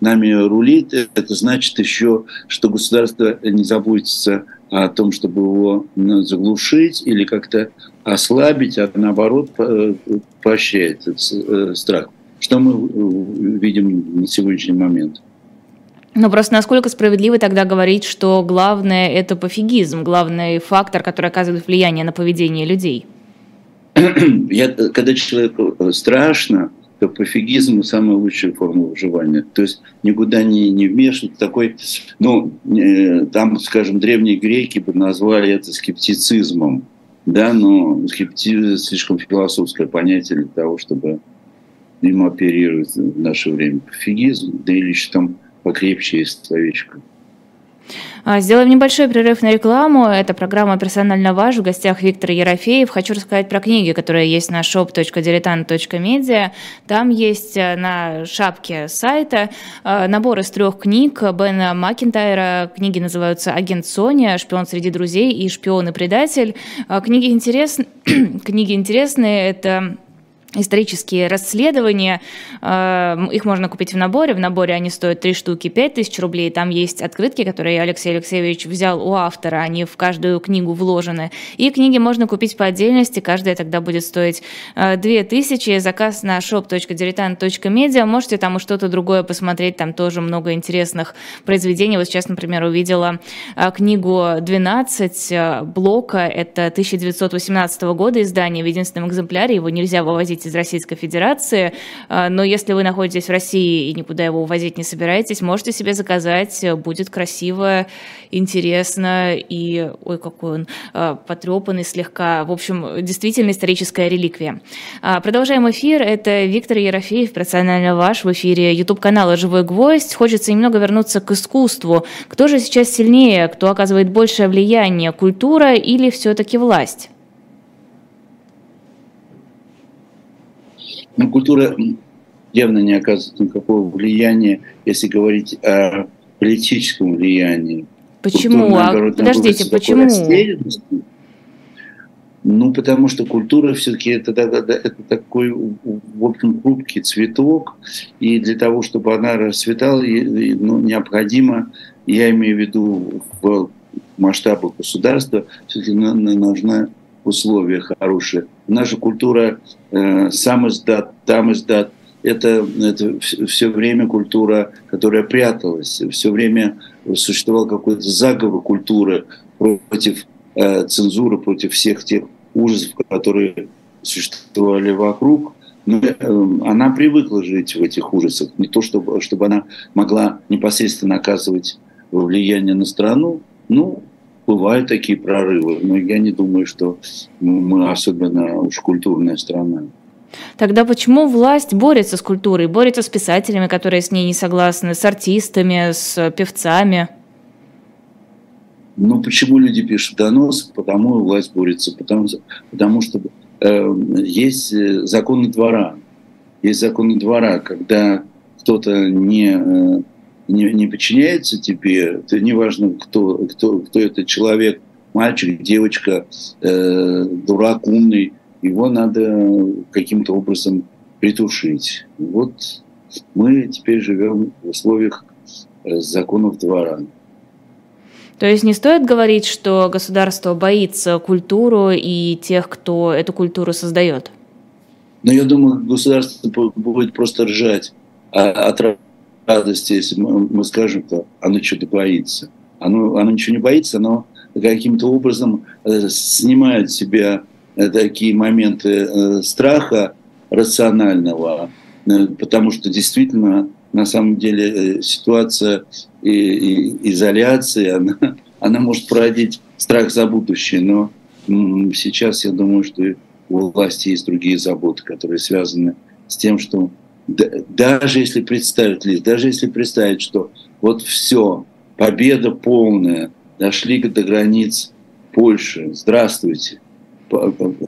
B: нами рулит, это значит еще, что государство не заботится о том, чтобы его заглушить или как-то ослабить, а наоборот поощряет этот страх что мы э, видим на сегодняшний момент.
A: Но просто насколько справедливо тогда говорить, что главное – это пофигизм, главный фактор, который оказывает влияние на поведение людей?
B: Я, когда человеку э, страшно, то пофигизм – самая лучшая форма выживания. То есть никуда не, не вмешивать. Такой, ну, э, там, скажем, древние греки бы назвали это скептицизмом. да, но скептизм слишком философское понятие для того, чтобы им оперировать в наше время. Пофигизм, да или еще там покрепче есть словечко.
A: А, сделаем небольшой перерыв на рекламу. Это программа «Персонально ваш». В гостях Виктор Ерофеев. Хочу рассказать про книги, которые есть на shop.diletant.media. Там есть э, на шапке сайта э, набор из трех книг Бена Макентайра. Книги называются «Агент Соня», «Шпион среди друзей» и «Шпион и предатель». А, книги, интерес... книги интересные. Это исторические расследования. Э, их можно купить в наборе. В наборе они стоят 3 штуки 5 тысяч рублей. Там есть открытки, которые Алексей Алексеевич взял у автора. Они в каждую книгу вложены. И книги можно купить по отдельности. Каждая тогда будет стоить 2 э. Заказ на shop.diletant.media. Можете там и что-то другое посмотреть. Там тоже много интересных произведений. Вот сейчас, например, увидела э, книгу «12» Блока. Это 1918 года издание в единственном экземпляре. Его нельзя вывозить увозить из Российской Федерации, а, но если вы находитесь в России и никуда его увозить не собираетесь, можете себе заказать, будет красиво, интересно и, ой, какой он а, потрепанный слегка. В общем, действительно историческая реликвия. А, продолжаем эфир. Это Виктор Ерофеев, персонально ваш, в эфире YouTube-канала «Живой гвоздь». Хочется немного вернуться к искусству. Кто же сейчас сильнее, кто оказывает большее влияние, культура или все-таки власть?
B: Но культура явно не оказывает никакого влияния, если говорить о политическом влиянии.
A: Почему? Культура, а наоборот, Подождите, почему?
B: Ну, потому что культура все-таки это, это, это такой, в общем, хрупкий цветок, и для того, чтобы она расцветала, ну, необходимо, я имею в виду в масштабах государства, все-таки нужна условия хорошие. Наша культура э, сам издат, там издат, это, это все время культура, которая пряталась, все время существовал какой-то заговор культуры против э, цензуры, против всех тех ужасов, которые существовали вокруг. Но э, она привыкла жить в этих ужасах. Не то, чтобы, чтобы она могла непосредственно оказывать влияние на страну. Ну, бывают такие прорывы, но я не думаю, что мы особенно уж культурная страна.
A: Тогда почему власть борется с культурой, борется с писателями, которые с ней не согласны, с артистами, с певцами?
B: Ну, почему люди пишут донос? Потому власть борется. Потому, потому что э, есть э, законы двора. Есть законы двора, когда кто-то не э, не, не подчиняется тебе, это неважно, кто, кто, кто это человек, мальчик, девочка, э, дурак, умный, его надо каким-то образом притушить. Вот мы теперь живем в условиях э, законов двора.
A: То есть не стоит говорить, что государство боится культуру и тех, кто эту культуру создает?
B: Но я думаю, государство будет просто ржать от радости, если мы, мы скажем, то оно что-то боится. Оно, оно ничего не боится, но каким-то образом э, снимает с себя э, такие моменты э, страха рационального, потому что действительно на самом деле ситуация и, и изоляции, она, она может породить страх за будущее, но сейчас я думаю, что у власти есть другие заботы, которые связаны с тем, что даже если представить, Лиз, даже если представить, что вот все, победа полная, дошли до границ Польши, здравствуйте.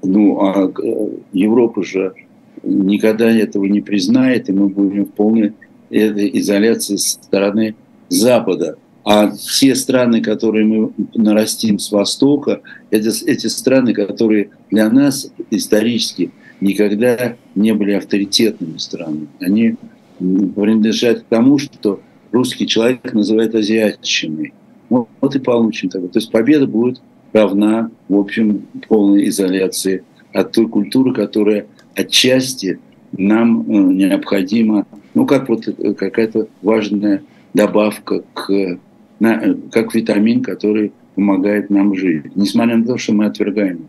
B: Ну, а э, Европа же никогда этого не признает, и мы будем в полной изоляции со стороны Запада. А те страны, которые мы нарастим с Востока, это эти страны, которые для нас исторически – никогда не были авторитетными странами. Они принадлежат к тому, что русский человек называет азиатчиной. Вот, вот и получим такое. То есть победа будет равна, в общем, полной изоляции от той культуры, которая отчасти нам э, необходима, ну, как вот э, какая-то важная добавка к, на, э, как витамин, который помогает нам жить, несмотря на то, что мы отвергаем.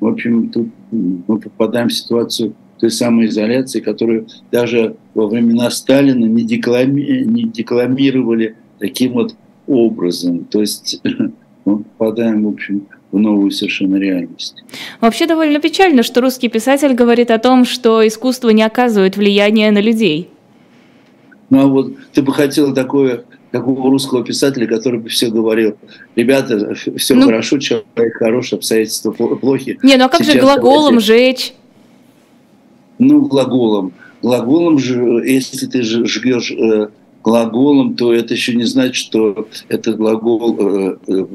B: В общем, тут мы попадаем в ситуацию той самой изоляции, которую даже во времена Сталина не, деклами, не декламировали таким вот образом. То есть мы попадаем, в общем, в новую совершенно реальность.
A: Вообще довольно печально, что русский писатель говорит о том, что искусство не оказывает влияния на людей.
B: Ну а вот ты бы хотела такое, такого русского писателя, который бы все говорил, ребята, все ну, хорошо, человек хороший, обстоятельства плохи.
A: Не, ну а как Сейчас же глаголом давайте... жечь?
B: Ну, глаголом. Глаголом же, если ты жгешь э, глаголом, то это еще не значит, что это глагол, э, э,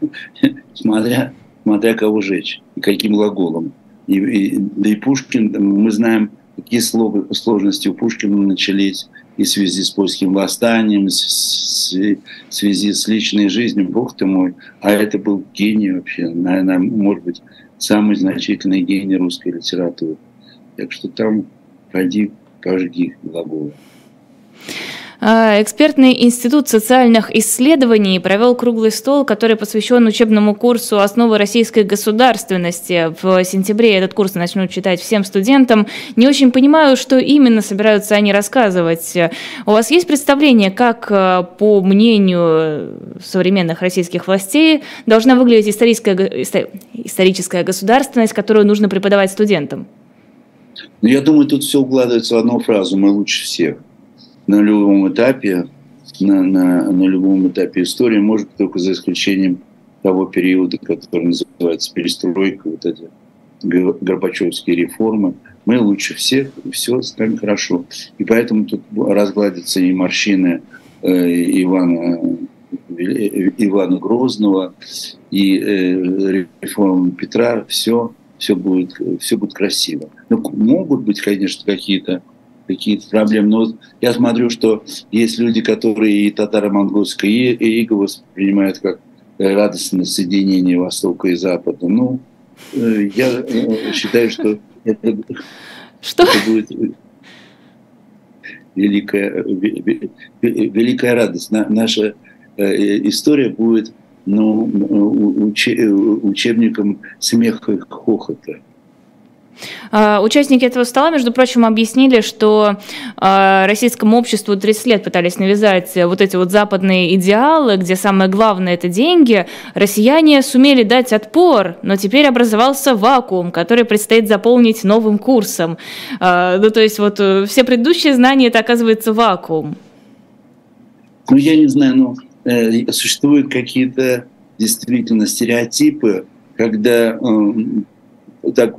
B: смотря, смотря кого жечь, и каким глаголом. И, и, да и Пушкин, мы знаем, какие слова, сложности у Пушкина начались и в связи с польским восстанием, в связи с личной жизнью, бог ты мой. А это был гений вообще, наверное, может быть, самый значительный гений русской литературы. Так что там пойди, пожги глаголы.
A: А, экспертный институт социальных исследований провел круглый стол, который посвящен учебному курсу «Основы российской государственности». В сентябре этот курс начнут читать всем студентам. Не очень понимаю, что именно собираются они рассказывать. У вас есть представление, как, а, по мнению современных российских властей, должна выглядеть историческая, историческая государственность, которую нужно преподавать студентам?
B: Ну, я думаю, тут все укладывается в одну фразу «мы лучше всех» на любом этапе, на, на, на любом этапе истории, может быть, только за исключением того периода, который называется перестройка, вот эти Горбачевские реформы. Мы лучше всех, все станет хорошо. И поэтому тут разгладятся и морщины э, Ивана, э, Ивана Грозного, и э, реформы Петра, все, все, будет, все будет красиво. Но могут быть, конечно, какие-то какие-то проблемы. Но вот я смотрю, что есть люди, которые и татаро-монгольское иго воспринимают как радостное соединение Востока и Запада. Ну, э, я э, считаю, что это, что? это будет великая, великая радость. Наша э, история будет ну, учебником смеха и хохота.
A: А, участники этого стола, между прочим, объяснили, что а, российскому обществу 30 лет пытались навязать вот эти вот западные идеалы, где самое главное это деньги. Россияне сумели дать отпор, но теперь образовался вакуум, который предстоит заполнить новым курсом. А, ну, то есть вот э, все предыдущие знания это оказывается вакуум.
B: Ну, я не знаю, но э, существуют какие-то действительно стереотипы, когда э, так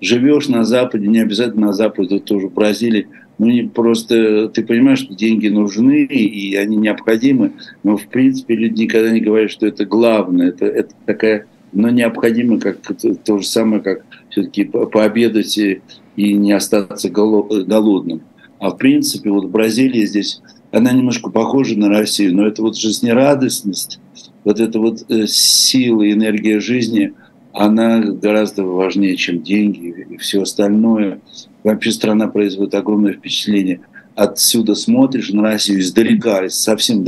B: живешь на Западе, не обязательно на Западе, тоже в Бразилии, ну, не просто ты понимаешь, что деньги нужны и они необходимы, но в принципе люди никогда не говорят, что это главное, это, это такая, но необходимо, как то же самое, как все-таки пообедать и, и не остаться голодным. А в принципе, вот Бразилия здесь, она немножко похожа на Россию, но это вот жизнерадостность, вот эта вот э, сила, энергия жизни – она гораздо важнее, чем деньги и все остальное. Вообще страна производит огромное впечатление. Отсюда смотришь на Россию издалека, совсем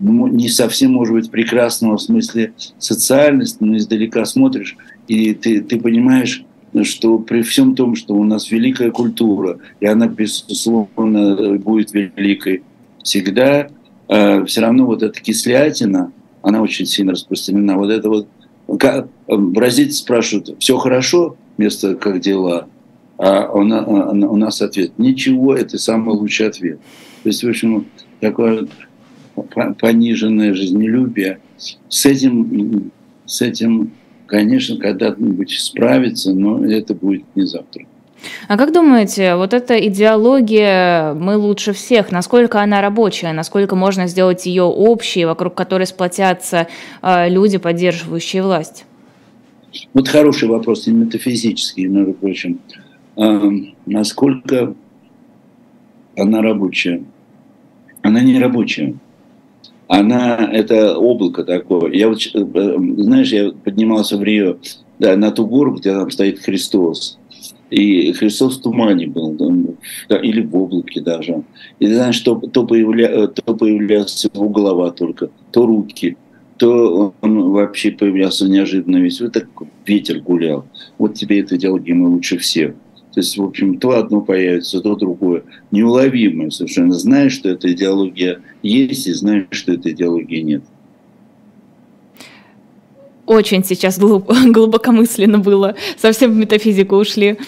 B: ну, не совсем, может быть, прекрасного в смысле социальности, но издалека смотришь, и ты, ты понимаешь, что при всем том, что у нас великая культура, и она, безусловно, будет великой всегда, э, все равно вот эта кислятина, она очень сильно распространена. Вот это вот бразильцы спрашивают, все хорошо, вместо как дела, а у нас, у нас ответ, ничего, это самый лучший ответ. То есть, в общем, такое пониженное жизнелюбие. С этим, с этим конечно, когда-нибудь справиться, но это будет не завтра.
A: А как думаете, вот эта идеология «мы лучше всех», насколько она рабочая, насколько можно сделать ее общей, вокруг которой сплотятся э, люди, поддерживающие власть?
B: Вот хороший вопрос, и метафизический, между прочим. А, насколько она рабочая? Она не рабочая. Она, это облако такое. Я вот, э, знаешь, я поднимался в Рио, да, на ту гору, где там стоит Христос. И Христос в тумане был, да, или в облаке даже. И знаешь, то, то, появля, то появлялась его голова только, то руки, то он вообще появлялся неожиданно весь. Вот так ветер гулял. Вот тебе это идеология мы лучше всех. То есть, в общем, то одно появится, то другое. Неуловимое совершенно. Знаешь, что эта идеология есть, и знаешь, что этой идеологии нет.
A: Очень сейчас глуб, глубокомысленно было, совсем в метафизику ушли.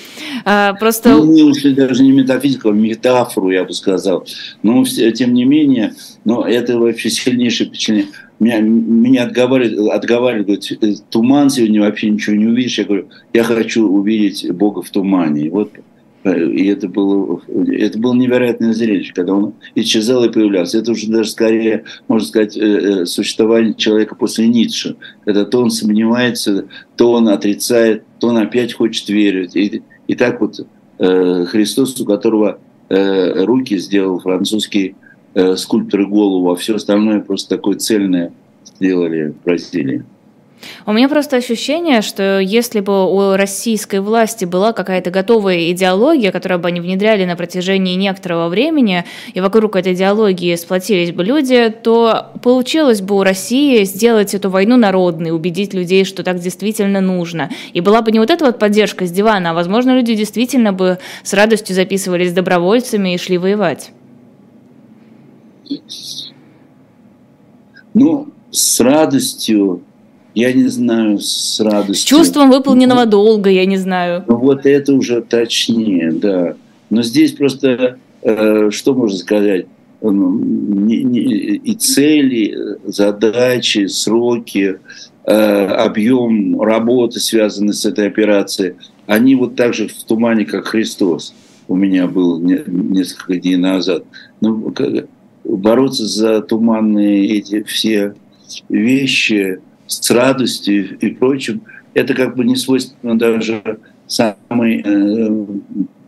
B: А, просто... Ну, мы ушли даже не метафизику, а метафору, я бы сказал. Но, тем не менее, но это вообще сильнейшее впечатление. Меня, меня отговаривают, отговаривают, говорят, туман сегодня вообще ничего не увидишь. Я говорю, я хочу увидеть Бога в тумане. Вот и это было, это было невероятное зрелище, когда он исчезал и появлялся. Это уже даже скорее, можно сказать, э, э, существование человека после Ницше. Когда то он сомневается, то он отрицает, то он опять хочет верить. И, и так вот э, Христос, у которого руки сделал французский скульптор голову, а все остальное просто такое цельное сделали в Бразилии.
A: У меня просто ощущение, что если бы у российской власти была какая-то готовая идеология, которую бы они внедряли на протяжении некоторого времени, и вокруг этой идеологии сплотились бы люди, то получилось бы у России сделать эту войну народной, убедить людей, что так действительно нужно. И была бы не вот эта вот поддержка с дивана, а, возможно, люди действительно бы с радостью записывались добровольцами и шли воевать.
B: Ну, с радостью я не знаю, с радостью. С
A: чувством выполненного долга, я не знаю.
B: Ну, вот это уже точнее, да. Но здесь просто, э, что можно сказать, ну, и цели, задачи, сроки, э, объем работы, связанный с этой операцией, они вот так же в тумане, как Христос у меня был несколько дней назад. Ну, бороться за туманные эти все вещи, с радостью и прочим, это как бы не свойственно даже самой э,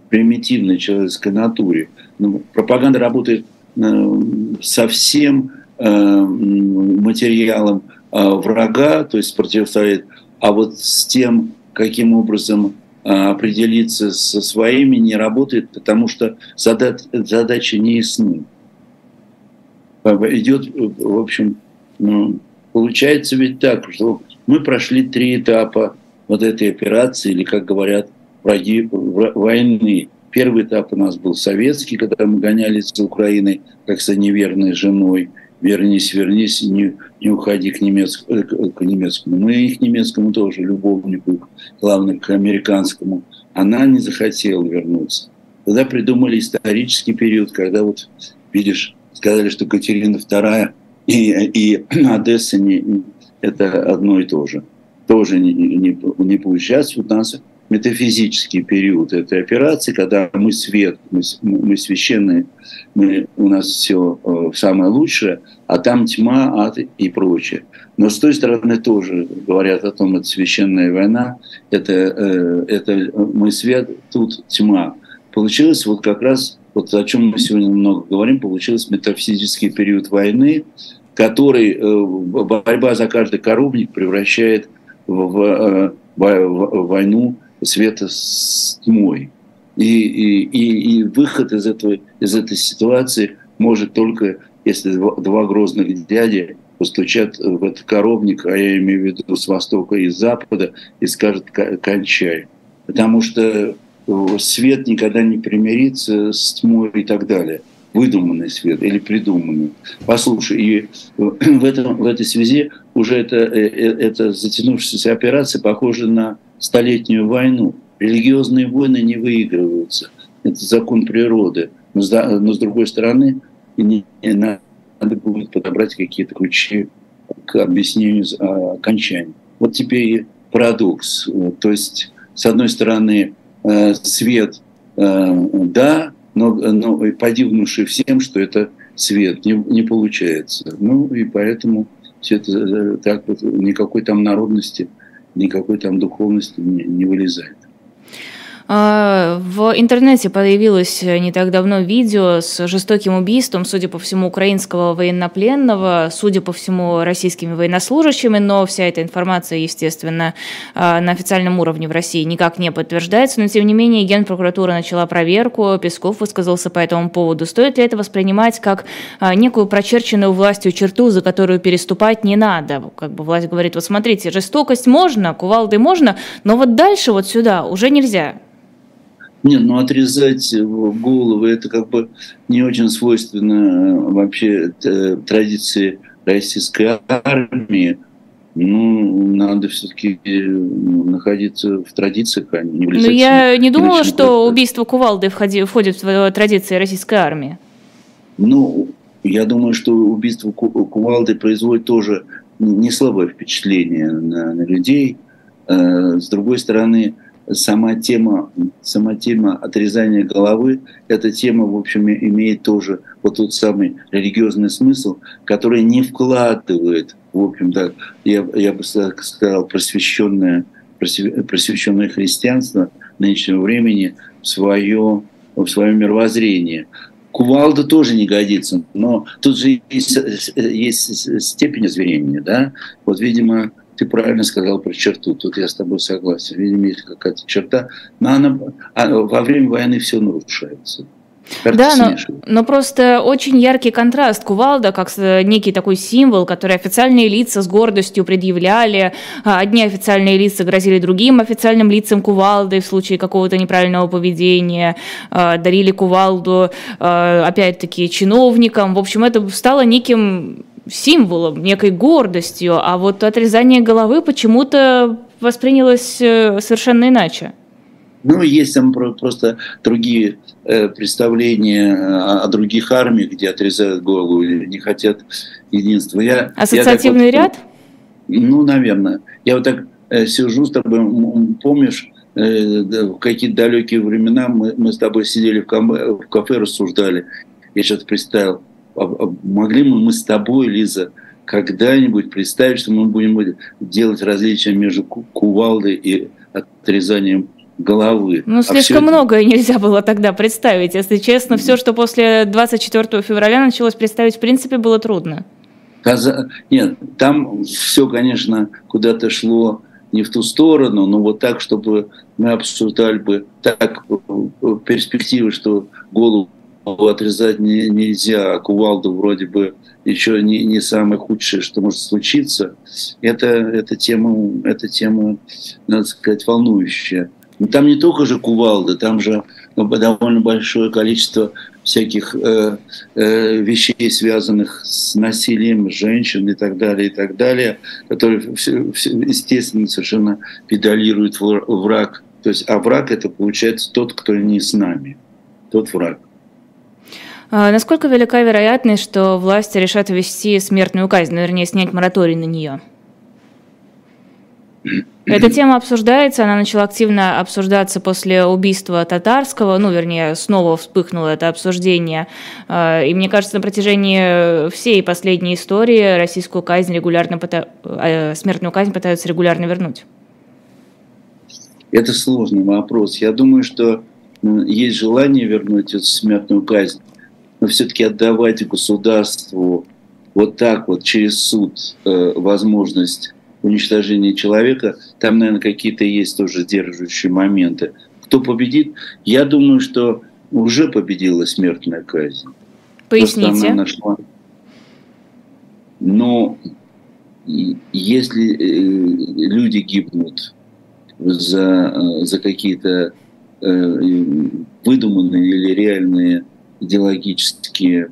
B: примитивной человеческой натуре. Ну, пропаганда работает э, со всем э, материалом э, врага, то есть противостоит, а вот с тем, каким образом э, определиться со своими, не работает, потому что задача, задача не ясны. Идет, в общем, ну, Получается ведь так, что мы прошли три этапа вот этой операции, или, как говорят, враги войны. Первый этап у нас был советский, когда мы гонялись за Украиной, как за неверной женой. Вернись, вернись, не, не уходи к, немецкому, э, к немецкому. Ну и к немецкому тоже, любовнику, главное, к американскому. Она не захотела вернуться. Тогда придумали исторический период, когда вот, видишь, сказали, что Катерина II и, и Одесса не, это одно и то же. Тоже не, не, не получается. У нас метафизический период этой операции, когда мы свет, мы, мы священные, мы, у нас все э, самое лучшее, а там тьма, ад и прочее. Но с той стороны тоже говорят о том, это священная война, это, э, это мы свет, тут тьма. Получилось вот как раз, вот о чем мы сегодня много говорим, получилось метафизический период войны, который э, борьба за каждый коровник превращает в, э, войну света с тьмой. И, и, и, и выход из, этого, из этой ситуации может только, если два, два грозных дяди постучат в этот коровник, а я имею в виду с востока и с запада, и скажут «кончай». Потому что свет никогда не примирится с тьмой и так далее выдуманный свет или придуманный. Послушай, и в, этом, в этой связи уже это, э, э, это затянувшаяся операция похожа на столетнюю войну. Религиозные войны не выигрываются. Это закон природы. Но, но с другой стороны, не, надо будет подобрать какие-то ключи к объяснению окончания. Вот теперь парадокс. То есть, с одной стороны, э, свет, да, но, но подивнувший всем, что это свет, не, не получается. Ну и поэтому все это э, так вот, никакой там народности, никакой там духовности не, не вылезает.
A: А, в интернете появилось не так давно видео с жестоким убийством, судя по всему, украинского военнопленного, судя по всему, российскими военнослужащими, но вся эта информация, естественно, а, на официальном уровне в России никак не подтверждается. Но, тем не менее, Генпрокуратура начала проверку, Песков высказался по этому поводу. Стоит ли это воспринимать как а, некую прочерченную властью черту, за которую переступать не надо? Как бы власть говорит, вот смотрите, жестокость можно, кувалды можно, но вот дальше вот сюда уже нельзя.
B: Нет, ну отрезать головы это как бы не очень свойственно э, вообще э, традиции российской армии. Ну, надо все-таки ну, находиться в традициях, а не
A: влезать. Ну, я не думала, что просто. убийство кувалды входи, входит в традиции российской армии.
B: Ну, я думаю, что убийство кувалды производит тоже не слабое впечатление на, на людей. Э, с другой стороны, сама тема, сама тема отрезания головы, эта тема, в общем, имеет тоже вот тот самый религиозный смысл, который не вкладывает, в общем-то, я, я бы сказал, просвещенное, просвещенное христианство нынешнего времени в свое, в свое мировоззрение. Кувалда тоже не годится, но тут же есть, есть степень озверения, да? Вот, видимо, ты правильно сказал про черту, тут я с тобой согласен. Видимо, есть какая-то черта, но она, а во время войны все нарушается.
A: Да, но, но просто очень яркий контраст кувалда, как некий такой символ, который официальные лица с гордостью предъявляли. А одни официальные лица грозили другим официальным лицам кувалды в случае какого-то неправильного поведения, а, дарили кувалду, опять-таки, чиновникам. В общем, это стало неким символом, некой гордостью, а вот отрезание головы почему-то воспринялось э, совершенно иначе.
B: Ну, есть там просто другие э, представления о, других армиях, где отрезают голову и не хотят единства. Я,
A: Ассоциативный
B: я
A: ряд?
B: Ну, наверное. Я вот так э, сижу с тобой, помнишь, в какие-то далекие времена мы, мы с тобой сидели в, кам- в кафе, рассуждали. Я сейчас представил, могли мы, мы с тобой, Лиза, когда-нибудь представить, что мы будем делать различия между кувалдой и отрезанием головы.
A: Ну, а слишком все... многое нельзя было тогда представить. Если честно, все, что после 24 февраля началось представить, в принципе, было трудно.
B: Каза... Нет, там все, конечно, куда-то шло не в ту сторону, но вот так, чтобы мы обсуждали бы так перспективы, что голову отрезать не, нельзя, а кувалду вроде бы еще не, не самое худшее, что может случиться. Это, это, тема, это тема, надо сказать, волнующая. Но там не только же кувалды, там же довольно большое количество всяких э, э, вещей, связанных с насилием женщин и так далее, и так далее, которые, все, все, естественно, совершенно педалирует враг. То есть, а враг это получается тот, кто не с нами, тот враг.
A: А насколько велика вероятность, что власти решат ввести смертную казнь, ну, вернее, снять мораторий на нее? Эта тема обсуждается, она начала активно обсуждаться после убийства татарского, ну, вернее, снова вспыхнуло это обсуждение. А, и мне кажется, на протяжении всей последней истории российскую казнь регулярно, э, смертную казнь пытаются регулярно вернуть.
B: Это сложный вопрос. Я думаю, что есть желание вернуть эту смертную казнь но все-таки отдавать государству вот так вот через суд э, возможность уничтожения человека, там, наверное, какие-то есть тоже держащие моменты. Кто победит? Я думаю, что уже победила смертная казнь.
A: Поясните. Она нашла...
B: Но если э, люди гибнут за, э, за какие-то э, выдуманные или реальные идеологические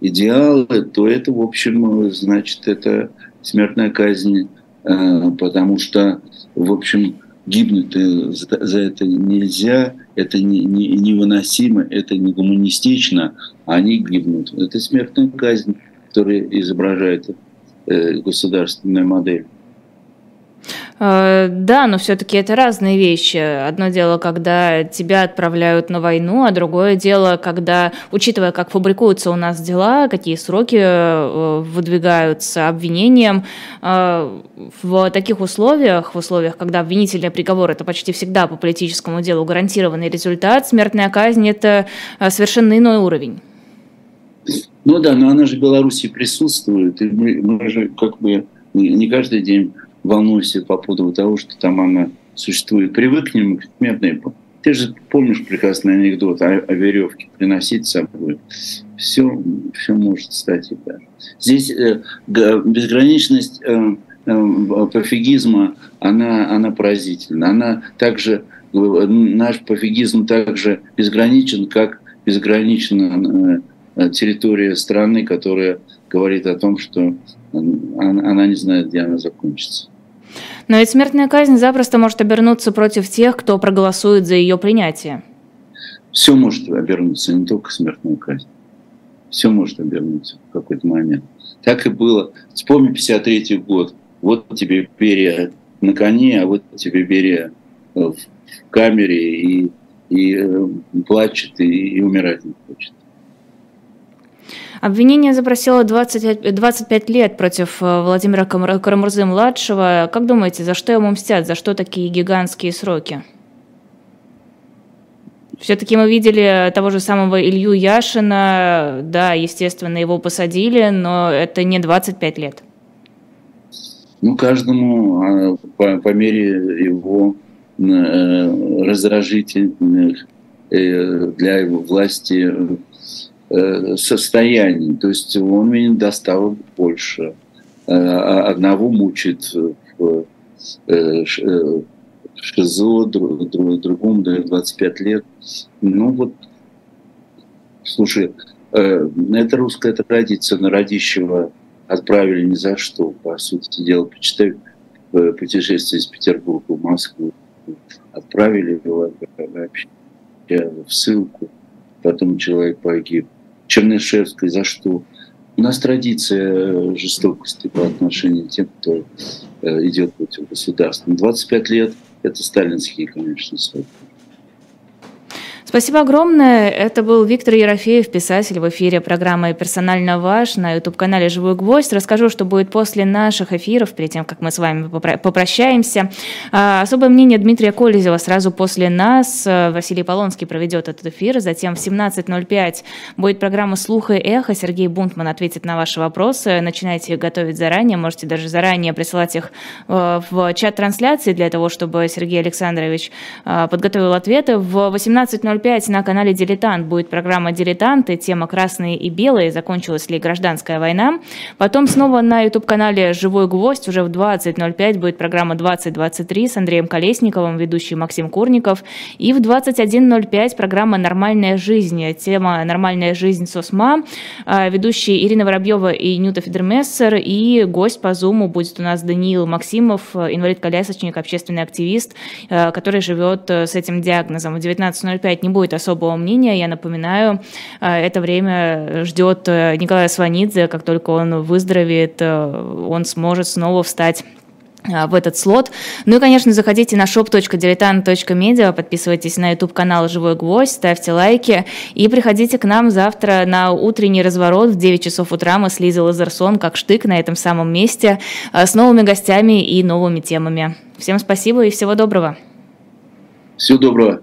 B: идеалы, то это, в общем, значит, это смертная казнь, э, потому что, в общем, гибнуть за это нельзя, это невыносимо, это не гуманистично, они гибнут. Это смертная казнь, которая изображает э, государственная модель.
A: Э, да, но все-таки это разные вещи. Одно дело, когда тебя отправляют на войну, а другое дело, когда, учитывая, как фабрикуются у нас дела, какие сроки э, выдвигаются обвинением, э, в таких условиях, в условиях, когда обвинительный приговор это почти всегда по политическому делу гарантированный результат, смертная казнь это совершенно иной уровень.
B: Ну да, но она же в Беларуси присутствует, и мы, мы же как бы не каждый день волнуйся по поводу того, что там она существует. Привыкнем к смертной. Ты же помнишь прекрасный анекдот о, о веревке приносить с собой. Все, все может стать и так. Здесь э, безграничность э, э, пофигизма, она, она поразительна. Она также, э, наш пофигизм также безграничен, как безгранична э, территория страны, которая говорит о том, что она, она не знает, где она закончится.
A: Но ведь смертная казнь запросто может обернуться против тех, кто проголосует за ее принятие.
B: Все может обернуться, не только смертная казнь. Все может обернуться в какой-то момент. Так и было. Вспомни 53 год. Вот тебе Берия на коне, а вот тебе Берия в камере и, и э, плачет, и, и умирать не хочет.
A: Обвинение запросило 20, 25 лет против э, Владимира Карамурзы-младшего. Как думаете, за что ему мстят? За что такие гигантские сроки? Все-таки мы видели того же самого Илью Яшина. Да, естественно, его посадили, но это не 25 лет.
B: Ну, каждому а, по, по мере его э, раздражительных э, для власти Э, состояний. То есть он мне достал больше. Э, а одного мучит в э, ШИЗО, другому дает 25 лет. Ну вот, слушай, это русская традиция, на родищего отправили ни за что, по сути дела. Почитай путешествие из Петербурга в Москву. Отправили его в ссылку, потом человек погиб. Чернышевской, за что. У нас традиция жестокости по отношению к тем, кто э, идет против государства. 25 лет – это сталинские, конечно, сроки.
A: Спасибо огромное. Это был Виктор Ерофеев, писатель в эфире программы «Персонально ваш» на YouTube-канале «Живой гвоздь». Расскажу, что будет после наших эфиров, перед тем, как мы с вами попрощаемся. А, особое мнение Дмитрия Колезева сразу после нас. Василий Полонский проведет этот эфир. Затем в 17.05 будет программа «Слух и эхо». Сергей Бунтман ответит на ваши вопросы. Начинайте их готовить заранее. Можете даже заранее присылать их э, в чат трансляции для того, чтобы Сергей Александрович э, подготовил ответы. В 18.05 5 на канале «Дилетант» будет программа «Дилетанты», тема «Красные и белые», закончилась ли гражданская война. Потом снова на YouTube-канале «Живой гвоздь» уже в 20.05 будет программа «2023» с Андреем Колесниковым, ведущий Максим Курников. И в 21.05 программа «Нормальная жизнь», тема «Нормальная жизнь СОСМА», а, ведущие Ирина Воробьева и Нюта Федермессер, и гость по Зуму будет у нас Даниил Максимов, инвалид-колясочник, общественный активист, а, который живет э, с этим диагнозом. В 19.05 не будет особого мнения. Я напоминаю, э, это время ждет э, Николая Сванидзе. Как только он выздоровеет, э, он сможет снова встать в этот слот. Ну и, конечно, заходите на shop.diletant.media, подписывайтесь на YouTube-канал «Живой гвоздь», ставьте лайки и приходите к нам завтра на утренний разворот в 9 часов утра. Мы с Лизой Лазерсон, как штык, на этом самом месте, с новыми гостями и новыми темами. Всем спасибо и всего доброго.
B: Всего доброго.